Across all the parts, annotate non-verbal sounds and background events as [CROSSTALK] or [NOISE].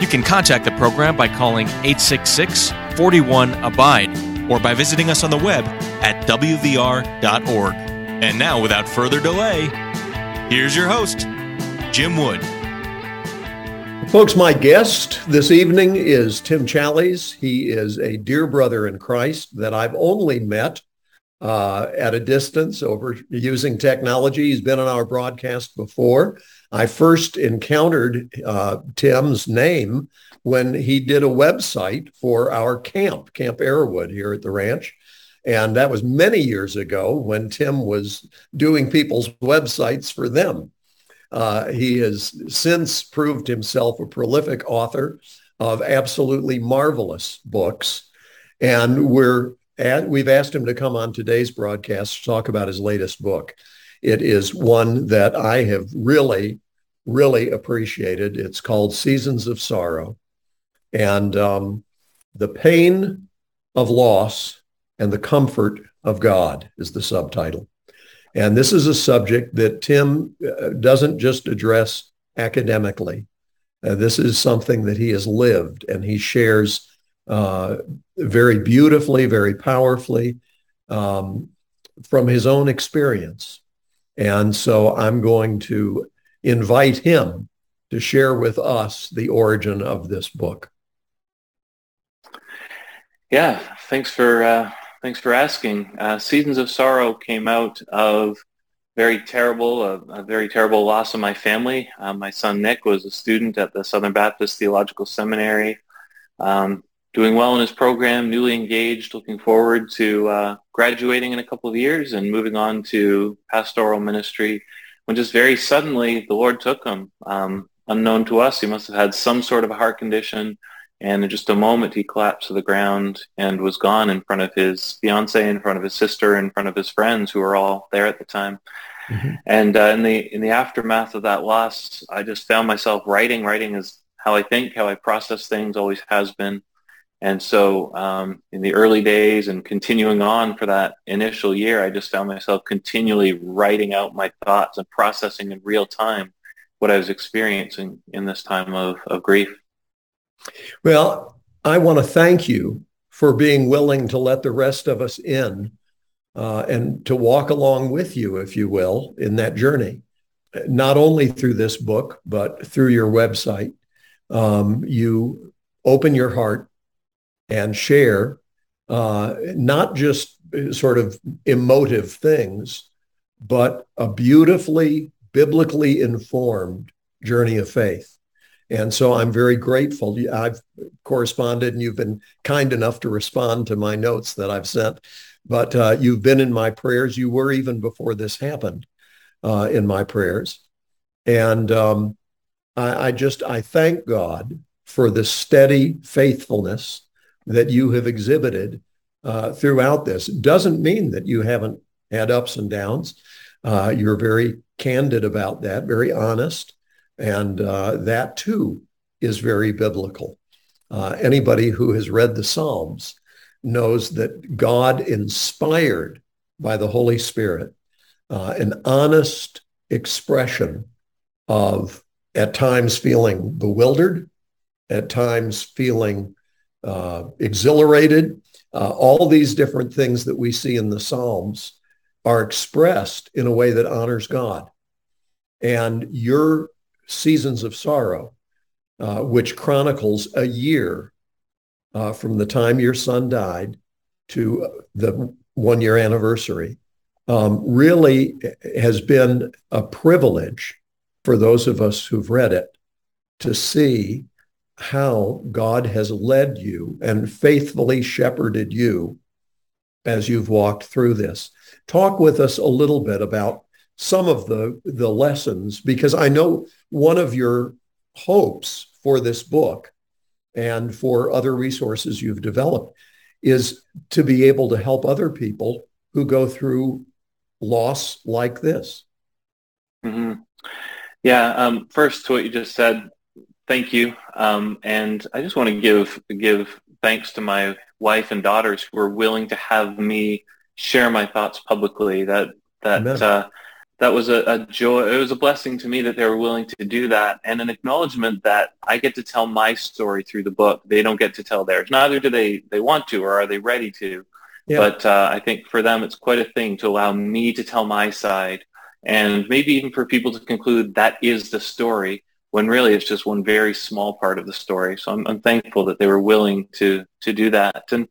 You can contact the program by calling 866 41 Abide or by visiting us on the web at WVR.org. And now, without further delay, here's your host, Jim Wood. Folks, my guest this evening is Tim Challies. He is a dear brother in Christ that I've only met uh, at a distance over using technology. He's been on our broadcast before. I first encountered uh, Tim's name when he did a website for our camp, Camp Arrowwood here at the ranch. And that was many years ago when Tim was doing people's websites for them. Uh, he has since proved himself a prolific author of absolutely marvelous books. And we're at, we've asked him to come on today's broadcast to talk about his latest book. It is one that I have really, really appreciated. It's called Seasons of Sorrow. And um, the pain of loss and the comfort of God is the subtitle. And this is a subject that Tim uh, doesn't just address academically. Uh, this is something that he has lived and he shares uh, very beautifully, very powerfully um, from his own experience. And so I'm going to invite him to share with us the origin of this book. Yeah, thanks for uh, Thanks for asking. Uh, Seasons of Sorrow came out of very terrible, a, a very terrible loss of my family. Uh, my son Nick was a student at the Southern Baptist Theological Seminary, um, doing well in his program, newly engaged, looking forward to uh, graduating in a couple of years and moving on to pastoral ministry. When just very suddenly the Lord took him, um, unknown to us. He must have had some sort of a heart condition and in just a moment, he collapsed to the ground and was gone in front of his fiance, in front of his sister, in front of his friends who were all there at the time. Mm-hmm. And uh, in the in the aftermath of that loss, I just found myself writing. Writing is how I think, how I process things, always has been. And so um, in the early days and continuing on for that initial year, I just found myself continually writing out my thoughts and processing in real time what I was experiencing in this time of, of grief. Well, I want to thank you for being willing to let the rest of us in uh, and to walk along with you, if you will, in that journey, not only through this book, but through your website. Um, you open your heart and share uh, not just sort of emotive things, but a beautifully biblically informed journey of faith. And so I'm very grateful. I've corresponded and you've been kind enough to respond to my notes that I've sent. But uh, you've been in my prayers. You were even before this happened uh, in my prayers. And um, I, I just, I thank God for the steady faithfulness that you have exhibited uh, throughout this. Doesn't mean that you haven't had ups and downs. Uh, you're very candid about that, very honest. And uh, that too is very biblical. Uh, anybody who has read the Psalms knows that God inspired by the Holy Spirit uh, an honest expression of at times feeling bewildered, at times feeling uh, exhilarated. Uh, all these different things that we see in the Psalms are expressed in a way that honors God. And your Seasons of Sorrow, uh, which chronicles a year uh, from the time your son died to the one year anniversary, um, really has been a privilege for those of us who've read it to see how God has led you and faithfully shepherded you as you've walked through this. Talk with us a little bit about some of the, the lessons because I know one of your hopes for this book and for other resources you've developed is to be able to help other people who go through loss like this. Mm-hmm. Yeah. Um, first, to what you just said, thank you. Um, and I just want to give give thanks to my wife and daughters who were willing to have me share my thoughts publicly. That that uh, that was a, a, joy. It was a blessing to me that they were willing to do that, and an acknowledgement that I get to tell my story through the book. They don't get to tell theirs. Neither do they. They want to, or are they ready to? Yeah. But uh, I think for them, it's quite a thing to allow me to tell my side, and maybe even for people to conclude that is the story when really it's just one very small part of the story. So I'm, I'm thankful that they were willing to to do that. And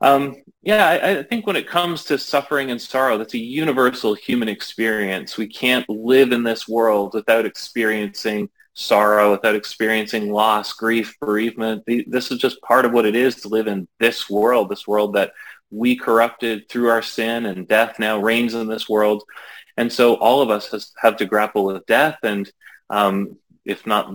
um, yeah, I, I, think when it comes to suffering and sorrow, that's a universal human experience. We can't live in this world without experiencing sorrow, without experiencing loss, grief, bereavement. This is just part of what it is to live in this world, this world that we corrupted through our sin and death now reigns in this world. And so all of us has, have to grapple with death and um, if not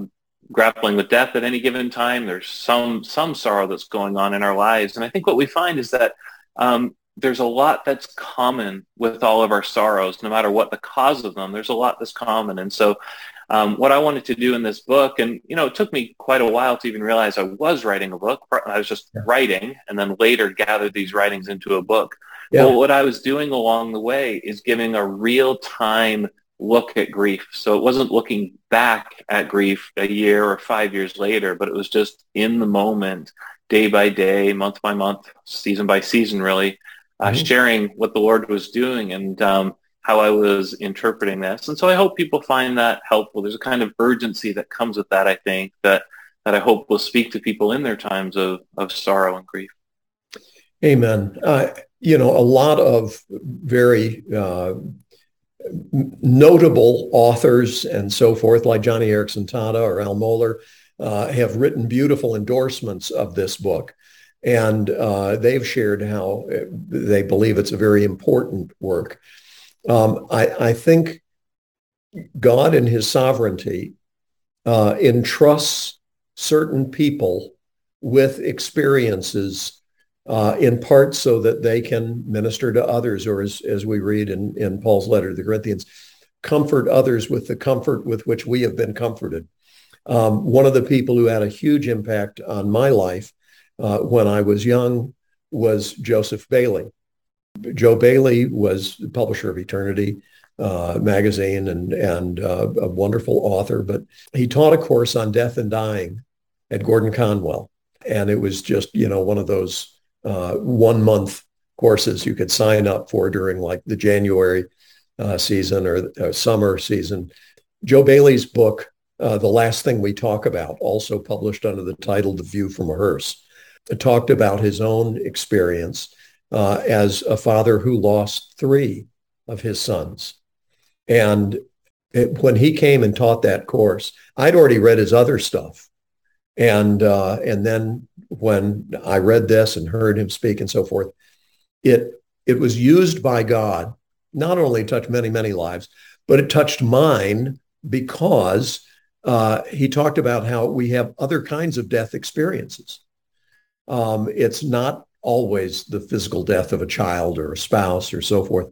grappling with death at any given time. There's some some sorrow that's going on in our lives, and I think what we find is that um, there's a lot that's common with all of our sorrows, no matter what the cause of them. There's a lot that's common, and so um, what I wanted to do in this book, and you know, it took me quite a while to even realize I was writing a book. I was just yeah. writing, and then later gathered these writings into a book. Yeah. Well, what I was doing along the way is giving a real time look at grief. So it wasn't looking back at grief a year or five years later, but it was just in the moment, day by day, month by month, season by season, really, uh, mm-hmm. sharing what the Lord was doing and um, how I was interpreting this. And so I hope people find that helpful. There's a kind of urgency that comes with that, I think, that, that I hope will speak to people in their times of, of sorrow and grief. Amen. Uh, you know, a lot of very uh, notable authors and so forth, like Joni Eareckson Tada or Al Mohler, uh, have written beautiful endorsements of this book. And uh, they've shared how uh, they believe it's a very important work. Um, I, I, think God in his sovereignty uh, entrusts certain people with experiences uh, in part so that they can minister to others, or as, as we read in, in Paul's letter to the Corinthians, comfort others with the comfort with which we have been comforted. Um, one of the people who had a huge impact on my life uh, when I was young was Joseph Bayly. Joe Bayly was the publisher of Eternity uh, magazine and, and uh, a wonderful author, but he taught a course on death and dying at Gordon Conwell. And it was just, you know, one of those uh, one month courses you could sign up for during like the January uh, season or uh, summer season. Joe Bayly's book, uh, The Last Thing We Talk About, also published under the title The View from a Hearse, talked about his own experience uh, as a father who lost three of his sons. And it, when he came and taught that course, I'd already read his other stuff. And uh, and then when I read this and heard him speak and so forth, it it was used by God not only touched many many lives, but it touched mine because uh, he talked about how we have other kinds of death experiences. Um, it's not always the physical death of a child or a spouse or so forth.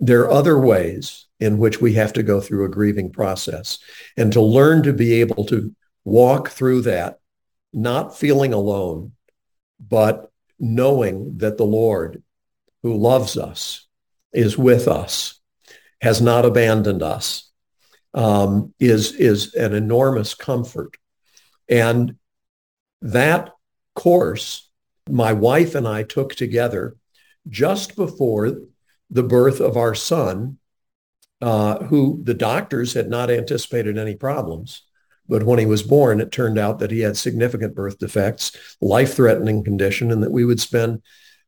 There are other ways in which we have to go through a grieving process and to learn to be able to walk through that, not feeling alone, but knowing that the Lord who loves us is with us, has not abandoned us, um, is, is an enormous comfort. And that course, my wife and I took together just before the birth of our son, uh, who the doctors had not anticipated any problems. But when he was born, it turned out that he had significant birth defects, life-threatening condition, and that we would spend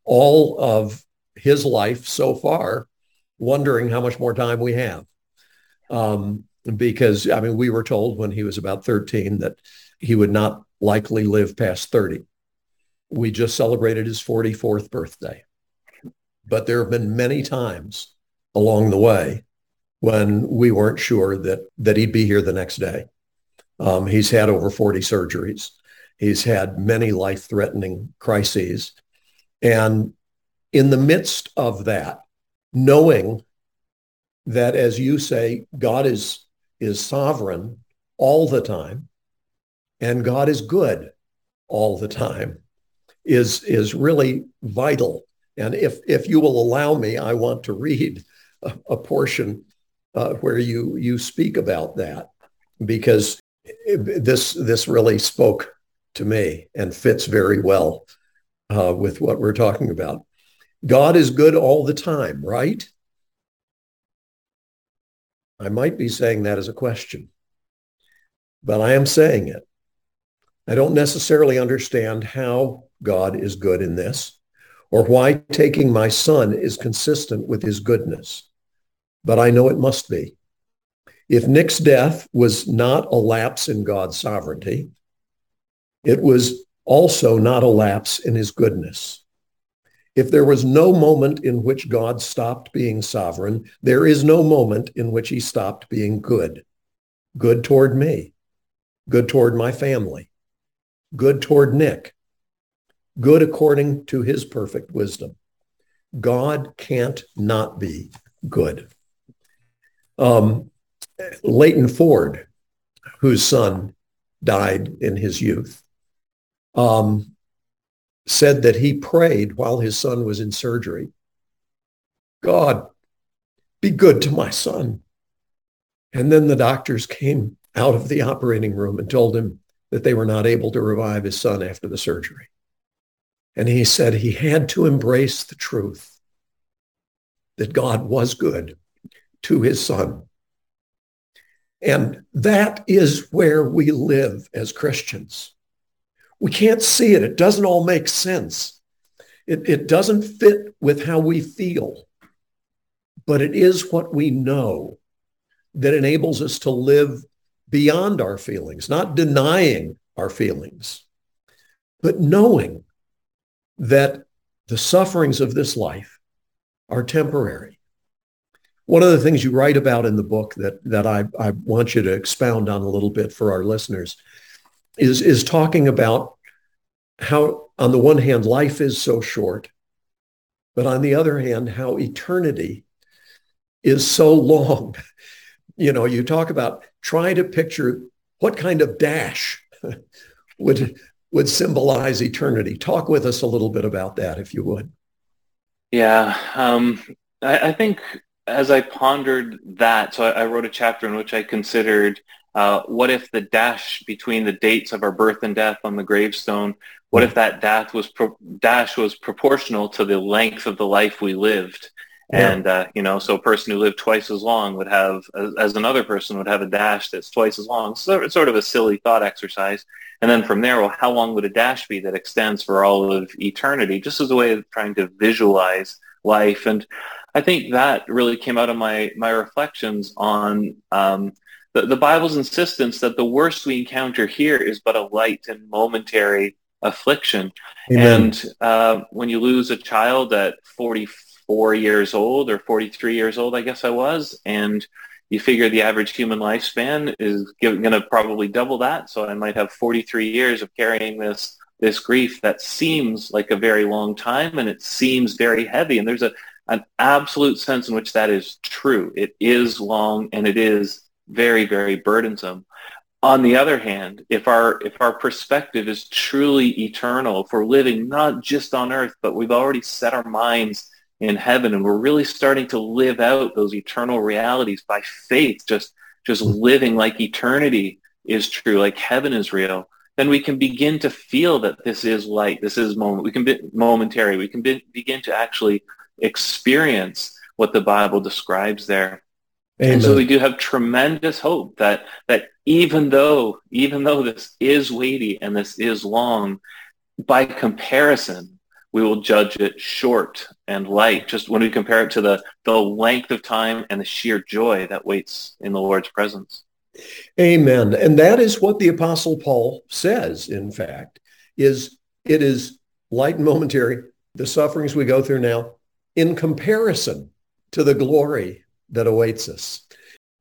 all of his life so far wondering how much more time we have. Um, because, I mean, we were told when he was about 13 that he would not likely live past 30. We just celebrated his 44th birthday. But there have been many times along the way when we weren't sure that, that he'd be here the next day. Um, he's had over 40 surgeries. He's had many life-threatening crises. And in the midst of that, knowing that, as you say, God is, is sovereign all the time and God is good all the time is, is really vital. And if, if you will allow me, I want to read a, a portion uh, where you, you speak about that because this, this really spoke to me and fits very well uh, with what we're talking about. God is good all the time, right? I might be saying that as a question, but I am saying it. I don't necessarily understand how God is good in this or why taking my son is consistent with his goodness, but I know it must be. If Nick's death was not a lapse in God's sovereignty, it was also not a lapse in his goodness. If there was no moment in which God stopped being sovereign, there is no moment in which he stopped being good. Good toward me, good toward my family, good toward Nick, good according to his perfect wisdom. God can't not be good. Um, Leighton Ford, whose son died in his youth, um, said that he prayed while his son was in surgery. God, be good to my son. And then the doctors came out of the operating room and told him that they were not able to revive his son after the surgery. And he said he had to embrace the truth that God was good to his son. And that is where we live as Christians. We can't see it. It doesn't all make sense. It, it doesn't fit with how we feel, but it is what we know that enables us to live beyond our feelings, not denying our feelings, but knowing that the sufferings of this life are temporary. One of the things you write about in the book that, that I, I want you to expound on a little bit for our listeners is, is talking about how, on the one hand, life is so short, but on the other hand, how eternity is so long. [LAUGHS] You know, you talk about trying to picture what kind of dash [LAUGHS] would would symbolize eternity. Talk with us a little bit about that, if you would. Yeah, um, I, I, think as I pondered that, so I, I, wrote a chapter in which I considered uh, what if the dash between the dates of our birth and death on the gravestone, what if that dash was pro- dash was proportional to the length of the life we lived? Yeah. And, uh, you know, so a person who lived twice as long would have, as, as, another person would have a dash that's twice as long. So it's sort of a silly thought exercise. And then from there, well, how long would a dash be that extends for all of eternity? Just as a way of trying to visualize life. And I think that really came out of my, my reflections on um, the, the Bible's insistence that the worst we encounter here is but a light and momentary affliction. Amen. And uh, when you lose a child at 44 years old or 43 years old, I guess I was, and you figure the average human lifespan is going to probably double that. So I might have 43 years of carrying this this grief that seems like a very long time and it seems very heavy. And there's a an absolute sense in which that is true. It is long and it is very, very burdensome. On the other hand, if our if our perspective is truly eternal, if we're living not just on earth, but we've already set our minds in heaven and we're really starting to live out those eternal realities by faith, just just mm-hmm. living like eternity is true, like heaven is real, then we can begin to feel that this is light, this is moment. We can be momentary. We can be, begin to actually experience what the Bible describes there. Amen. And so we do have tremendous hope that that even though even though this is weighty and this is long, by comparison, we will judge it short and light. Just when we compare it to the the length of time and the sheer joy that waits in the Lord's presence. Amen. And that is what the Apostle Paul says. In fact, is it is light and momentary. The sufferings we go through now, in comparison to the glory that awaits us.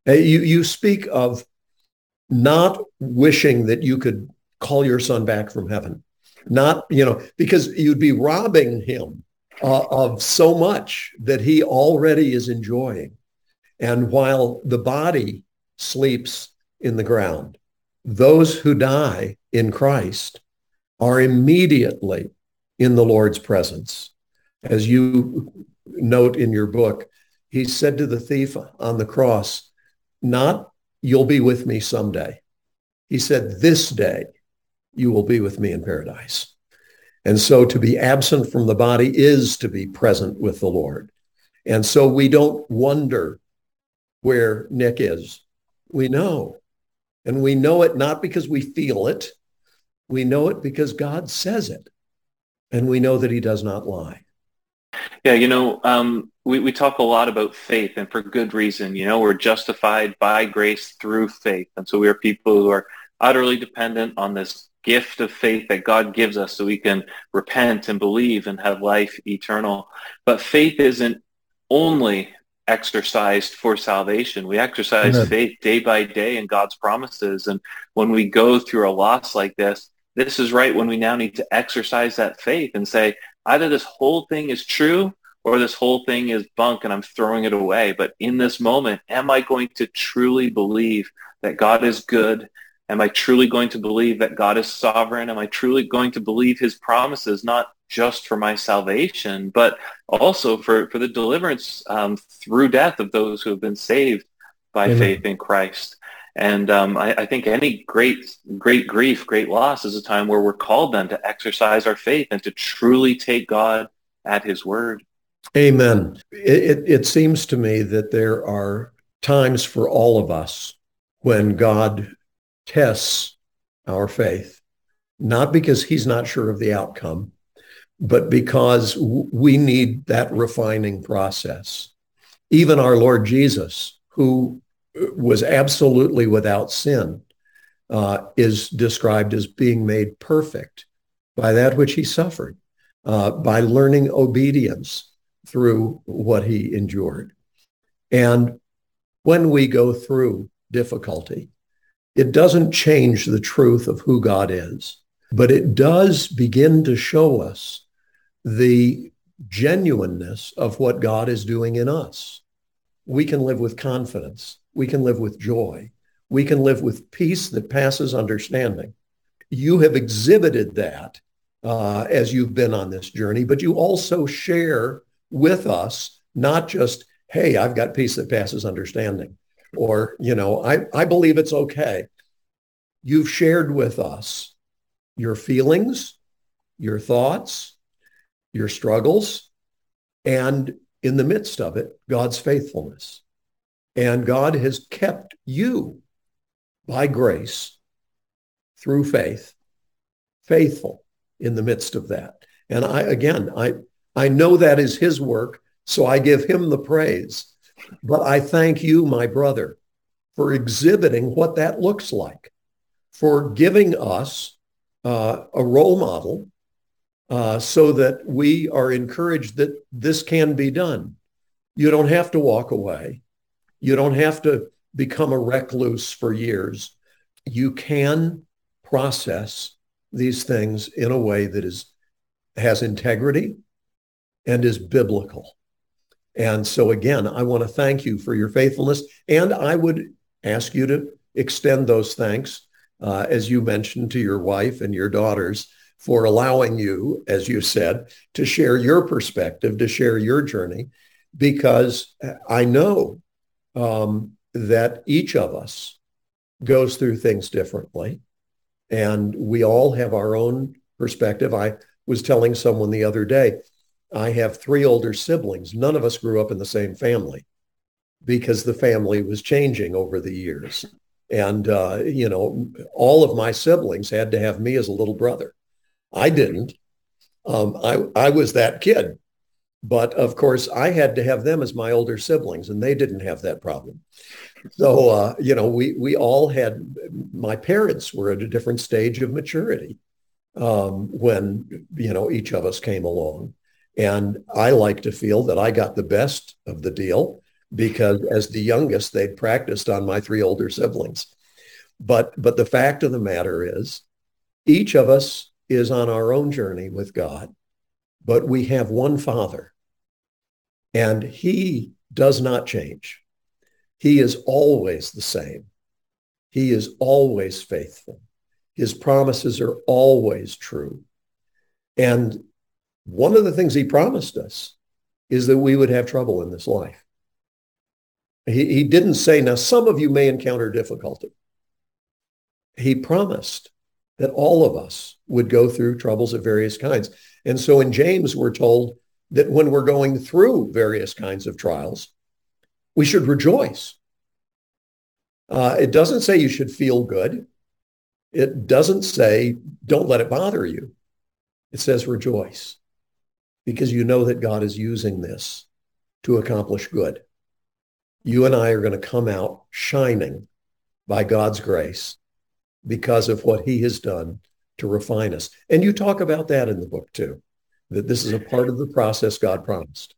Uh, you, you speak of not wishing that you could call your son back from heaven. Not, you know, because you'd be robbing him uh, of so much that he already is enjoying. And while the body sleeps in the ground, those who die in Christ are immediately in the Lord's presence. As you note in your book, he said to the thief on the cross, not you'll be with me someday. He said, this day you will be with me in paradise. And so to be absent from the body is to be present with the Lord. And so we don't wonder where Nick is. We know. And we know it not because we feel it. We know it because God says it. And we know that he does not lie. Yeah, you know, um, we, we talk a lot about faith and for good reason. You know, we're justified by grace through faith. And so we are people who are utterly dependent on this gift of faith that God gives us so we can repent and believe and have life eternal. But faith isn't only exercised for salvation. We exercise Amen. faith day by day in God's promises. And when we go through a loss like this, this is right when we now need to exercise that faith and say, either this whole thing is true or this whole thing is bunk and I'm throwing it away. But in this moment, am I going to truly believe that God is good? Am I truly going to believe that God is sovereign? Am I truly going to believe his promises, not just for my salvation, but also for, for the deliverance um, through death of those who have been saved by Amen. faith in Christ? And um, I, I, think any great, great grief, great loss is a time where we're called then to exercise our faith and to truly take God at his word. Amen. It, it, it seems to me that there are times for all of us when God tests our faith, not because he's not sure of the outcome, but because we need that refining process. Even our Lord Jesus, who was absolutely without sin, uh, is described as being made perfect by that which he suffered, uh, by learning obedience through what he endured. And when we go through difficulty, it doesn't change the truth of who God is, but it does begin to show us the genuineness of what God is doing in us. We can live with confidence. We can live with joy. We can live with peace that passes understanding. You have exhibited that uh, as you've been on this journey, but you also share with us, not just, hey, I've got peace that passes understanding, or, you know, I, I believe it's okay. You've shared with us your feelings, your thoughts, your struggles, and in the midst of it, God's faithfulness. And God has kept you by grace through faith, faithful in the midst of that. And I, again, I, I know that is his work, so I give him the praise. But I thank you, my brother, for exhibiting what that looks like, for giving us uh, a role model uh, so that we are encouraged that this can be done. You don't have to walk away. You don't have to become a recluse for years. You can process these things in a way that is has integrity and is biblical. And so again, I want to thank you for your faithfulness. And I would ask you to extend those thanks, uh, as you mentioned, to your wife and your daughters for allowing you, as you said, to share your perspective, to share your journey, because I know um, that each of us goes through things differently. And we all have our own perspective. I was telling someone the other day, I have three older siblings. None of us grew up in the same family because the family was changing over the years. And, uh, you know, all of my siblings had to have me as a little brother. I didn't. Um, I, I was that kid. But of course, I had to have them as my older siblings, and they didn't have that problem. So, uh, you know, we, we all had, my parents were at a different stage of maturity um, when, you know, each of us came along. And I like to feel that I got the best of the deal because as the youngest, they'd practiced on my three older siblings. But but the fact of the matter is Each of us is on our own journey with God, but we have one Father, and He does not change. He is always the same. He is always faithful. His promises are always true. And one of the things he promised us is that we would have trouble in this life. He, he didn't say, now some of you may encounter difficulty. He promised that all of us would go through troubles of various kinds. And so in James, we're told that when we're going through various kinds of trials, we should rejoice. Uh, it doesn't say you should feel good. It doesn't say don't let it bother you. It says rejoice because you know that God is using this to accomplish good. You and I are going to come out shining by God's grace because of what he has done to refine us. And you talk about that in the book too, that this is a part of the process God promised.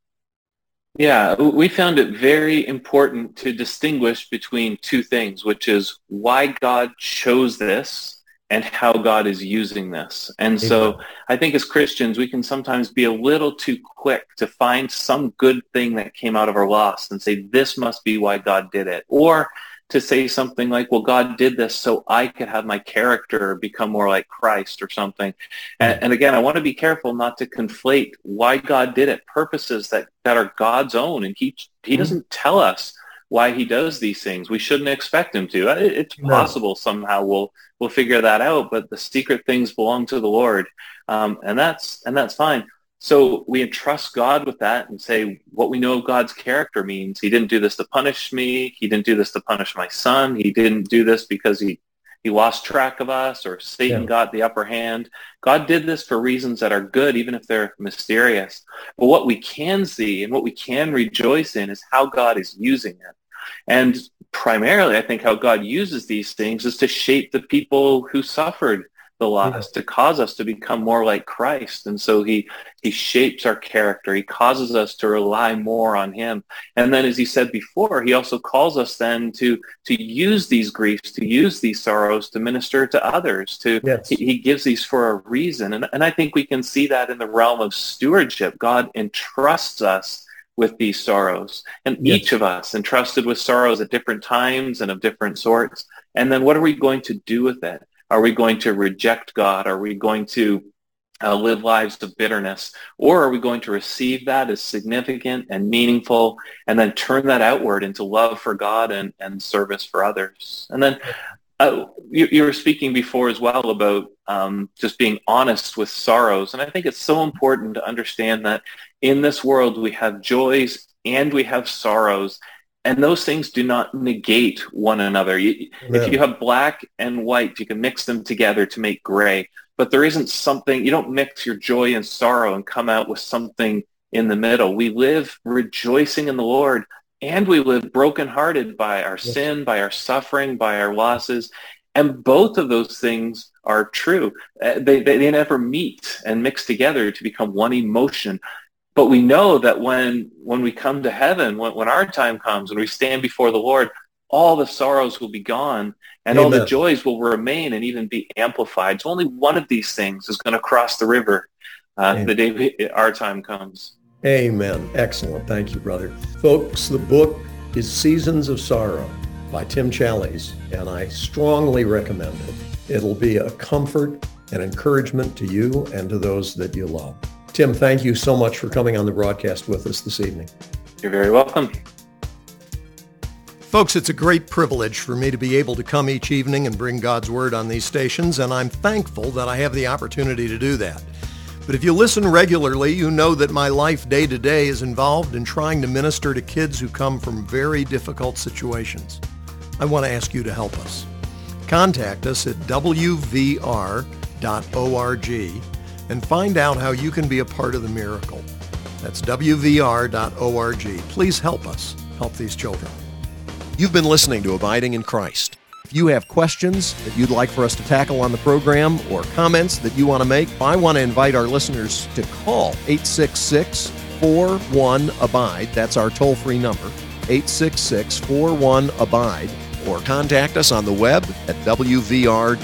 Yeah, we found it very important to distinguish between two things, which is why God chose this and how God is using this. And so I think as Christians, we can sometimes be a little too quick to find some good thing that came out of our loss and say, this must be why God did it. Or to say something like, well, God did this so I could have my character become more like Christ or something. And, and, again, I want to be careful not to conflate why God did it, purposes that, that are God's own. And he, he mm-hmm. doesn't tell us why he does these things. We shouldn't expect him to. It's possible somehow we'll, we'll figure that out, but the secret things belong to the Lord. Um, and that's, and that's fine. So we entrust God with that and say what we know of God's character means. He didn't do this to punish me. He didn't do this to punish my son. He didn't do this because he, he lost track of us or Satan yeah. got the upper hand. God did this for reasons that are good, even if they're mysterious. But what we can see and what we can rejoice in is how God is using it. And primarily, I think how God uses these things is to shape the people who suffered the loss yeah. to cause us to become more like Christ. And so he, he shapes our character. He causes us to rely more on him. And then as he said before, he also calls us then to, to use these griefs, to use these sorrows to minister to others, to, yes. he, he gives these for a reason. And, and I think we can see that in the realm of stewardship. God entrusts us with these sorrows and yes. each of us entrusted with sorrows at different times and of different sorts. And then what are we going to do with it? Are we going to reject God? Are we going to uh, live lives of bitterness? Or are we going to receive that as significant and meaningful and then turn that outward into love for God and, and service for others? And then uh, you, you, were speaking before as well about um, just being honest with sorrows. And I think it's so important to understand that in this world we have joys and we have sorrows and those things do not negate one another. You, If you have black and white, you can mix them together to make gray. But there isn't something, you don't mix your joy and sorrow and come out with something in the middle. We live rejoicing in the Lord and we live brokenhearted by our yes. sin, by our suffering, by our losses. And both of those things are true. Uh, they, they, they never meet and mix together to become one emotion. But we know that when when we come to heaven, when, when our time comes, when we stand before the Lord, all the sorrows will be gone and Amen. all the joys will remain and even be amplified. So only one of these things is going to cross the river uh, the day we, our time comes. Amen. Excellent. Thank you, brother. Folks, the book is Seasons of Sorrow by Tim Challies, and I strongly recommend it. It'll be a comfort and encouragement to you and to those that you love. Tim, thank you so much for coming on the broadcast with us this evening. You're very welcome. Folks, it's a great privilege for me to be able to come each evening and bring God's Word on these stations, and I'm thankful that I have the opportunity to do that. But if you listen regularly, you know that my life day to day is involved in trying to minister to kids who come from very difficult situations. I want to ask you to help us. Contact us at wvr.org and find out how you can be a part of the miracle. That's wvr.org. Please help us help these children. You've been listening to Abiding in Christ. If you have questions that you'd like for us to tackle on the program or comments that you want to make, I want to invite our listeners to call 866 41 Abide. That's our toll free number, 866 41 Abide, or contact us on the web at wvr.org.